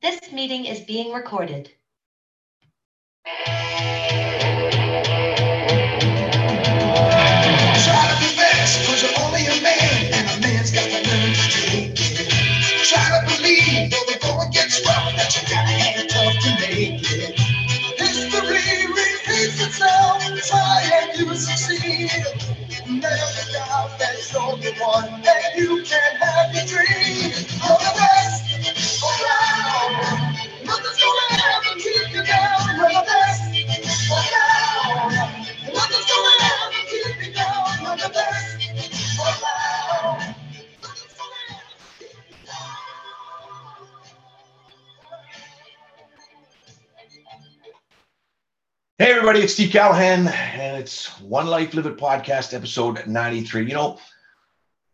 This meeting is being recorded. Try to be best, cause you're only a man, and a man's got to learn to it. Try to believe, though the going gets rough, that you gotta hang tough to make it. History repeats itself, try and you succeed. Never doubt that one, that you can have your dream. Hey, everybody, it's Steve Callahan, and it's One Life Live It podcast, episode 93. You know,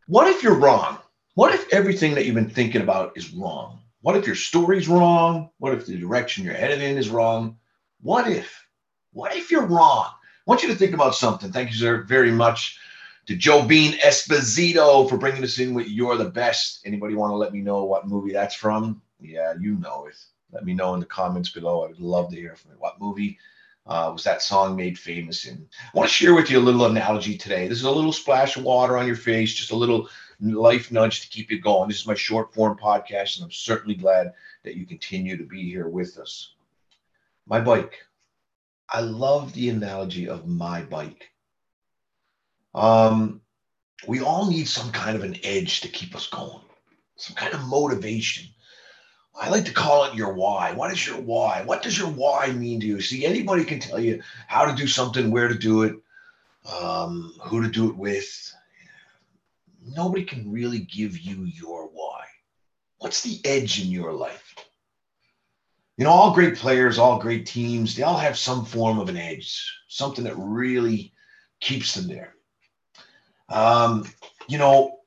what if you're wrong? What if everything that you've been thinking about is wrong? What if your story's wrong? What if the direction you're headed in is wrong? What if? What if you're wrong? I want you to think about something. Thank you, sir, very much to Joe Bean Esposito for bringing us in with You're the Best. Anybody want to let me know what movie that's from? Yeah, you know it. Let me know in the comments below. I would love to hear from you. What movie? Uh, was that song made famous in. I want to share with you a little analogy today. This is a little splash of water on your face, just a little life nudge to keep you going. This is my short form podcast, and I'm certainly glad that you continue to be here with us. My bike. I love the analogy of my bike. Um, we all need some kind of an edge to keep us going, some kind of motivation. I like to call it your why. What is your why? What does your why mean to you? See, anybody can tell you how to do something, where to do it, um, who to do it with. Nobody can really give you your why. What's the edge in your life? You know, all great players, all great teams, they all have some form of an edge, something that really keeps them there. Um, you know,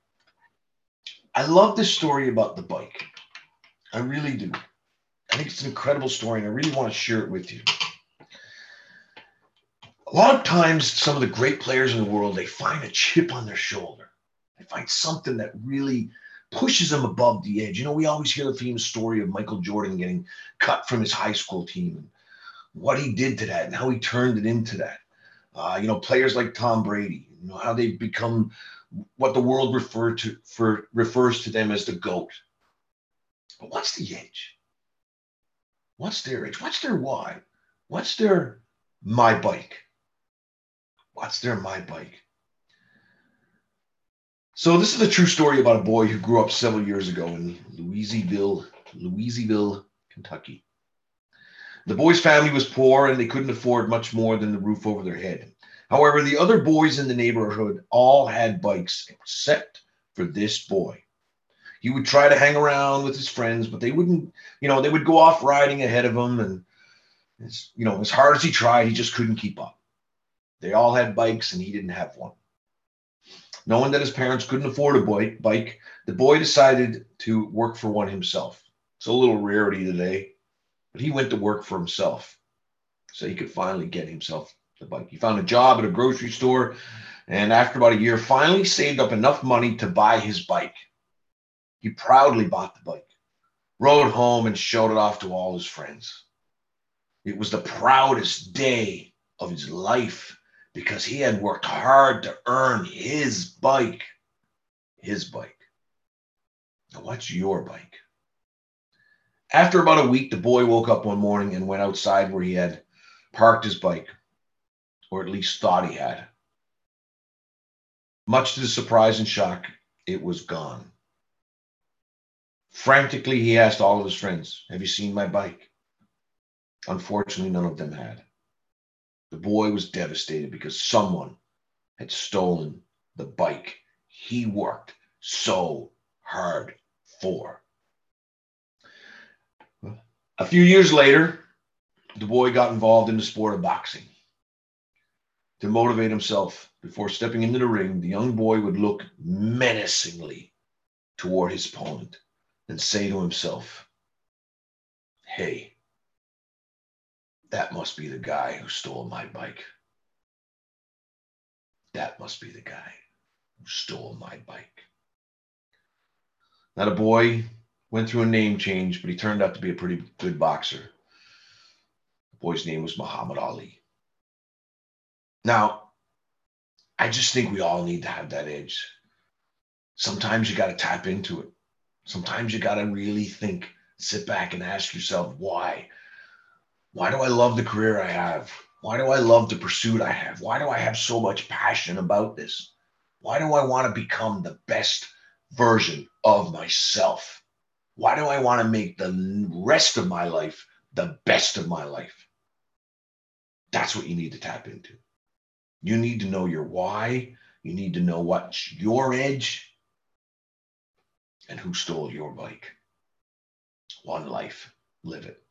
I love this story about the bike. I really do. I think it's an incredible story, and I really want to share it with you. A lot of times, some of the great players in the world, they find a chip on their shoulder. They find something that really pushes them above the edge. You know, we always hear the famous story of Michael Jordan getting cut from his high school team and what he did to that and how he turned it into that. Uh, you know, players like Tom Brady, you know, how they've become what the world refer to for refers to them as the GOAT. But what's the edge? What's their edge? What's their why? What's their my bike? What's their my bike? So this is a true story about a boy who grew up several years ago in Louisville, Louisville, Kentucky. The boy's family was poor and they couldn't afford much more than the roof over their head. However, the other boys in the neighborhood all had bikes except for this boy he would try to hang around with his friends, but they wouldn't, you know, they would go off riding ahead of him. And, as, you know, as hard as he tried, he just couldn't keep up. They all had bikes and he didn't have one. Knowing that his parents couldn't afford a bike, the boy decided to work for one himself. It's a little rarity today, but he went to work for himself so he could finally get himself the bike. He found a job at a grocery store and after about a year finally saved up enough money to buy his bike. He proudly bought the bike, rode home, and showed it off to all his friends. It was the proudest day of his life because he had worked hard to earn his bike. His bike. Now, what's your bike? After about a week, the boy woke up one morning and went outside where he had parked his bike, or at least thought he had. Much to his surprise and shock, it was gone. Frantically, he asked all of his friends, Have you seen my bike? Unfortunately, none of them had. The boy was devastated because someone had stolen the bike he worked so hard for. A few years later, the boy got involved in the sport of boxing. To motivate himself before stepping into the ring, the young boy would look menacingly toward his opponent and say to himself, hey, that must be the guy who stole my bike. That must be the guy who stole my bike. Now the boy went through a name change, but he turned out to be a pretty good boxer. The boy's name was Muhammad Ali. Now, I just think we all need to have that edge. Sometimes you got to tap into it. Sometimes you got to really think, sit back and ask yourself, why? Why do I love the career I have? Why do I love the pursuit I have? Why do I have so much passion about this? Why do I want to become the best version of myself? Why do I want to make the rest of my life the best of my life? That's what you need to tap into. You need to know your why. You need to know what's your edge and who stole your bike. One life, live it.